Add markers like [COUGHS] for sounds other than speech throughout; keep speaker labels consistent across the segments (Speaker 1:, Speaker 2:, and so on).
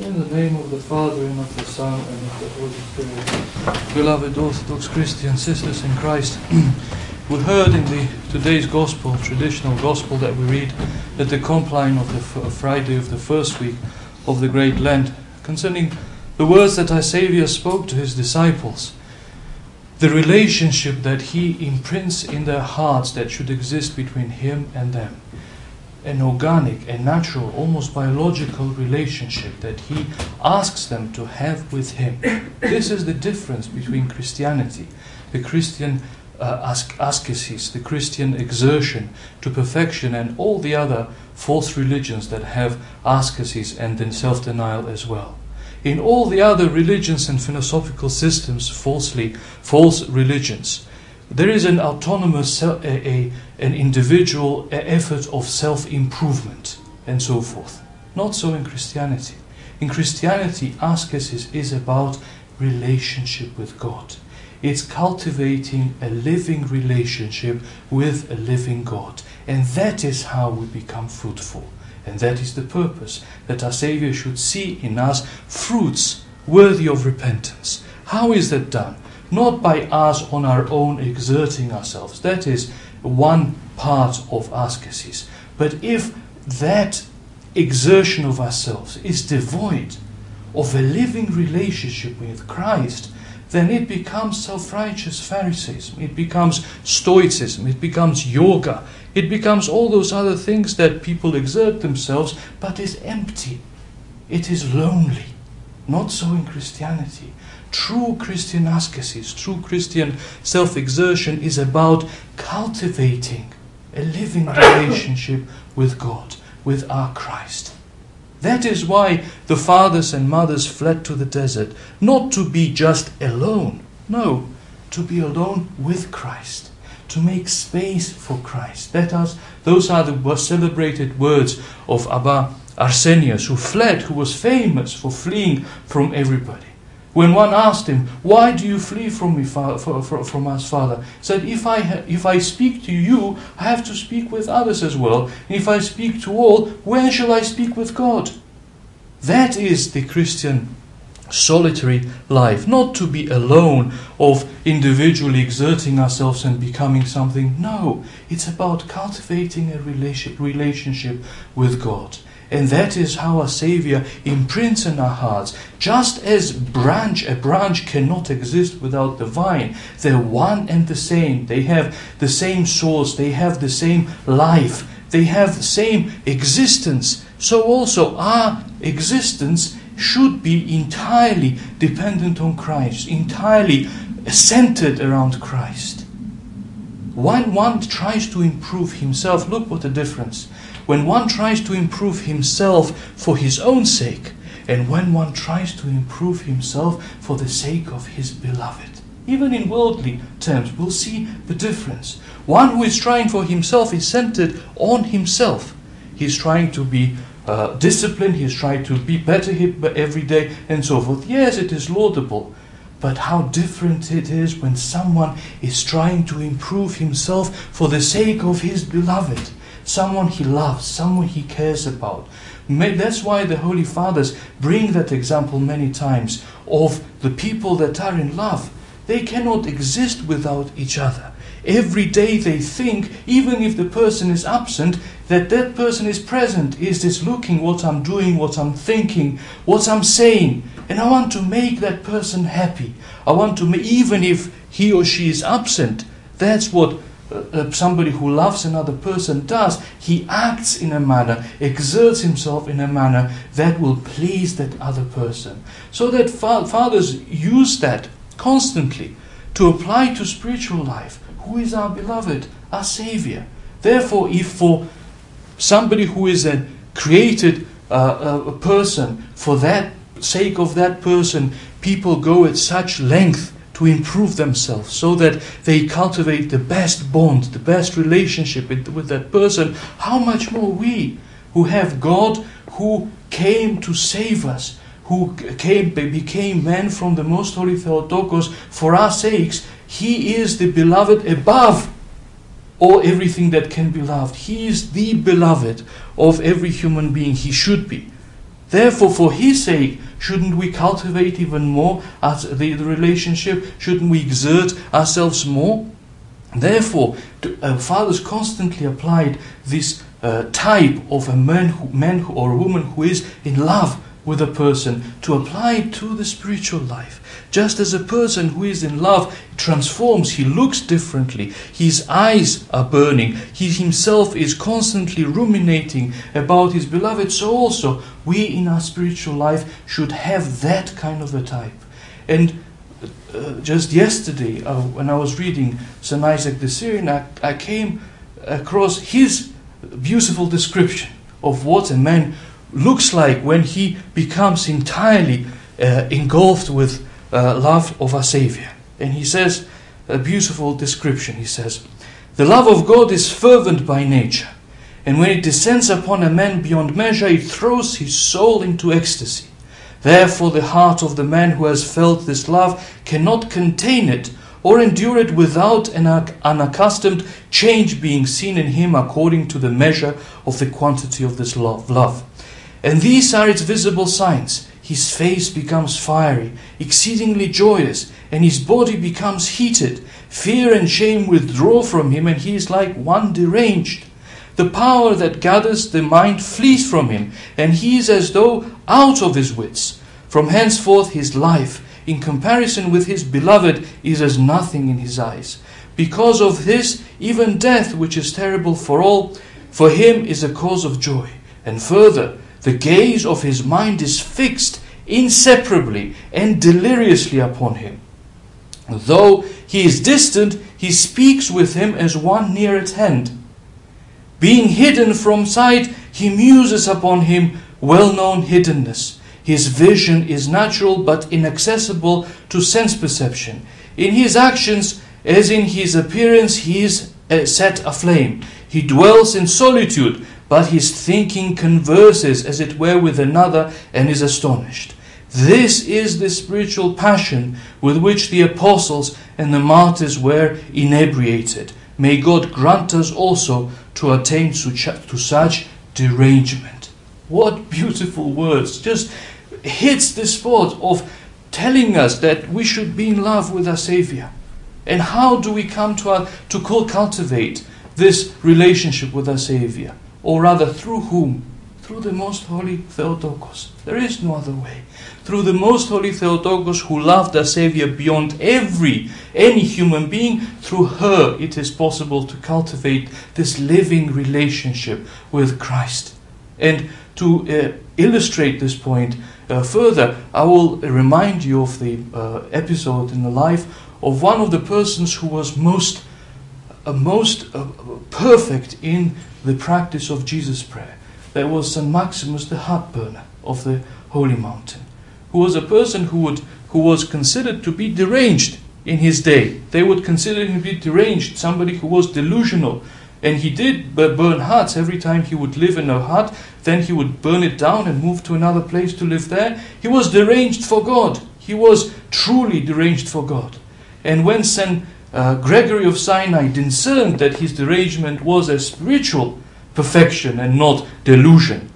Speaker 1: In the name of the Father, and of the Son, and of the Holy Spirit. Beloved Orthodox Christian sisters in Christ, [CLEARS THROAT] we heard in the today's Gospel, traditional Gospel that we read at the compline of the Friday of the first week of the Great Lent, concerning the words that our Saviour spoke to his disciples, the relationship that he imprints in their hearts that should exist between him and them an organic, a natural, almost biological relationship that he asks them to have with him. This is the difference between Christianity, the Christian uh, ascesis, the Christian exertion to perfection, and all the other false religions that have ascesis and then self denial as well. In all the other religions and philosophical systems, falsely, false religions, there is an autonomous, a, a, an individual effort of self improvement and so forth. Not so in Christianity. In Christianity, ascesis is about relationship with God. It's cultivating a living relationship with a living God. And that is how we become fruitful. And that is the purpose that our Savior should see in us fruits worthy of repentance. How is that done? Not by us on our own exerting ourselves. That is one part of ascesis. But if that exertion of ourselves is devoid of a living relationship with Christ, then it becomes self righteous Pharisaism, it becomes Stoicism, it becomes yoga, it becomes all those other things that people exert themselves but is empty. It is lonely. Not so in Christianity. True Christian ascesis, true Christian self exertion is about cultivating a living [COUGHS] relationship with God, with our Christ. That is why the fathers and mothers fled to the desert, not to be just alone, no, to be alone with Christ, to make space for Christ. That is, those are the celebrated words of Abba Arsenius, who fled, who was famous for fleeing from everybody. When one asked him, Why do you flee from me, from us, Father? He said, if I, if I speak to you, I have to speak with others as well. And if I speak to all, when shall I speak with God? That is the Christian solitary life, not to be alone, of individually exerting ourselves and becoming something. No, it's about cultivating a relationship with God. And that is how our Savior imprints in our hearts. Just as branch, a branch cannot exist without the vine, they're one and the same. They have the same source, they have the same life, they have the same existence. So also our existence should be entirely dependent on Christ, entirely centered around Christ. When one tries to improve himself, look what a difference when one tries to improve himself for his own sake, and when one tries to improve himself for the sake of his beloved. Even in worldly terms, we'll see the difference. One who is trying for himself is centered on himself. He's trying to be uh, disciplined, he's trying to be better every day, and so forth. Yes, it is laudable. But how different it is when someone is trying to improve himself for the sake of his beloved someone he loves, someone he cares about. That's why the Holy Fathers bring that example many times of the people that are in love. They cannot exist without each other. Every day they think, even if the person is absent, that that person is present, is this looking what I'm doing, what I'm thinking, what I'm saying. And I want to make that person happy. I want to, even if he or she is absent, that's what uh, uh, somebody who loves another person does, he acts in a manner, exerts himself in a manner that will please that other person. So that fa- fathers use that constantly to apply to spiritual life. Who is our beloved? Our Savior. Therefore, if for somebody who is a created uh, a person, for that sake of that person, people go at such length to improve themselves so that they cultivate the best bond, the best relationship with, that person, how much more we who have God who came to save us, who came, became man from the most holy Theotokos for our sakes, he is the beloved above all everything that can be loved. He is the beloved of every human being. He should be. Therefore, for his sake, shouldn't we cultivate even more the, the relationship? Shouldn't we exert ourselves more? Therefore, to, uh, fathers constantly applied this uh, type of a man, who, man who, or a woman who is in love with a person to apply it to the spiritual life. Just as a person who is in love transforms, he looks differently, his eyes are burning, he himself is constantly ruminating about his beloved, so also we in our spiritual life should have that kind of a type. And uh, just yesterday, uh, when I was reading St. Isaac the Syrian, I, I came across his beautiful description of what a man looks like when he becomes entirely uh, engulfed with uh, love of our Savior. And he says a beautiful description. He says, The love of God is fervent by nature, and when it descends upon a man beyond measure, it throws his soul into ecstasy. Therefore, the heart of the man who has felt this love cannot contain it or endure it without an unaccustomed change being seen in him according to the measure of the quantity of this love. love. And these are its visible signs. His face becomes fiery, exceedingly joyous, and his body becomes heated. Fear and shame withdraw from him, and he is like one deranged. The power that gathers the mind flees from him, and he is as though out of his wits. From henceforth his life, in comparison with his beloved, is as nothing in his eyes. Because of this, even death, which is terrible for all, for him is a cause of joy. And further, the gaze of his mind is fixed inseparably and deliriously upon him. Though he is distant, he speaks with him as one near at hand. Being hidden from sight, he muses upon him well known hiddenness. His vision is natural but inaccessible to sense perception. In his actions, as in his appearance, he is uh, set aflame. He dwells in solitude, but his thinking converses, as it were, with another and is astonished. This is the spiritual passion with which the apostles and the martyrs were inebriated. May God grant us also to attain to such derangement. What beautiful words! Just hits the spot of telling us that we should be in love with our Savior. And how do we come to, our, to cultivate this relationship with our Savior? or rather through whom? Through the Most Holy Theotokos. There is no other way. Through the Most Holy Theotokos, who loved our Savior beyond every, any human being, through her it is possible to cultivate this living relationship with Christ. And to uh, illustrate this point uh, further, I will remind you of the uh, episode in the life of one of the persons who was most, uh, most uh, perfect in the practice of Jesus' prayer. There was St. Maximus the hut burner of the Holy Mountain, who was a person who, would, who was considered to be deranged in his day. They would consider him to be deranged, somebody who was delusional. And he did burn huts every time he would live in a hut, then he would burn it down and move to another place to live there. He was deranged for God. He was truly deranged for God. And when St uh, Gregory of Sinai discerned that his derangement was a spiritual perfection and not delusion.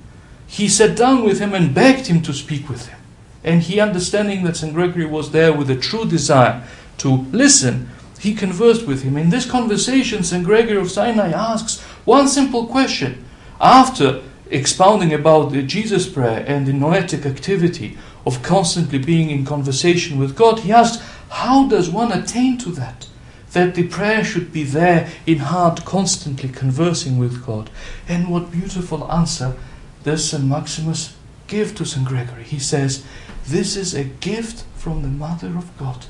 Speaker 1: He sat down with him and begged him to speak with him. And he, understanding that St. Gregory was there with a true desire to listen, he conversed with him. In this conversation, St. Gregory of Sinai asks one simple question. After expounding about the Jesus prayer and the noetic activity of constantly being in conversation with God, he asks, How does one attain to that? that the prayer should be there in heart, constantly conversing with God. And what beautiful answer does St. Maximus give to St. Gregory? He says, This is a gift from the Mother of God.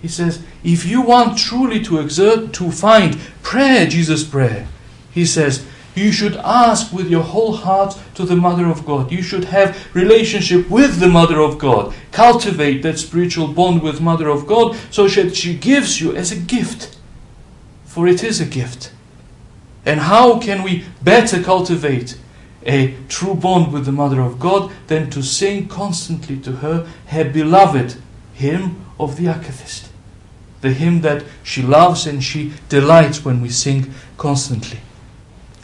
Speaker 1: He says, if you want truly to exert, to find prayer, Jesus' prayer, he says, you should ask with your whole heart to the Mother of God. You should have relationship with the Mother of God. Cultivate that spiritual bond with Mother of God so that she gives you as a gift. For it is a gift. And how can we better cultivate a true bond with the Mother of God than to sing constantly to her her beloved hymn of the Akathist? The hymn that she loves and she delights when we sing constantly.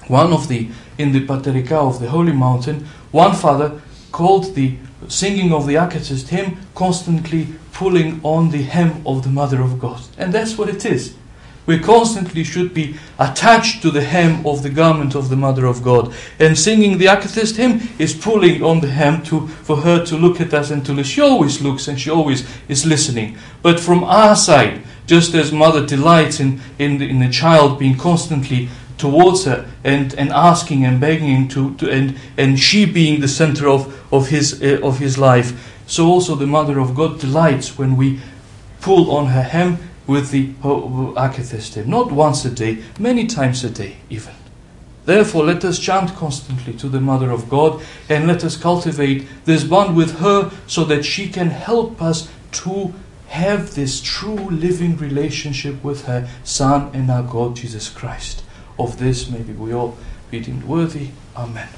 Speaker 1: One of the in the Paterika of the Holy Mountain, one father called the singing of the Akathist hymn constantly pulling on the hem of the Mother of God. And that's what it is. We constantly should be attached to the hem of the garment of the Mother of God. And singing the Akathist hymn is pulling on the hem to, for her to look at us and to listen. She always looks and she always is listening. But from our side, just as mother delights in, in, the, in the child being constantly towards her and, and asking and begging to, to and, and she being the center of, of, his, uh, of his life, so also the Mother of God delights when we pull on her hem with the Akathist not once a day, many times a day even. Therefore, let us chant constantly to the Mother of God and let us cultivate this bond with her so that she can help us to have this true living relationship with her Son and our God Jesus Christ. Of this, maybe we all be deemed worthy. Amen.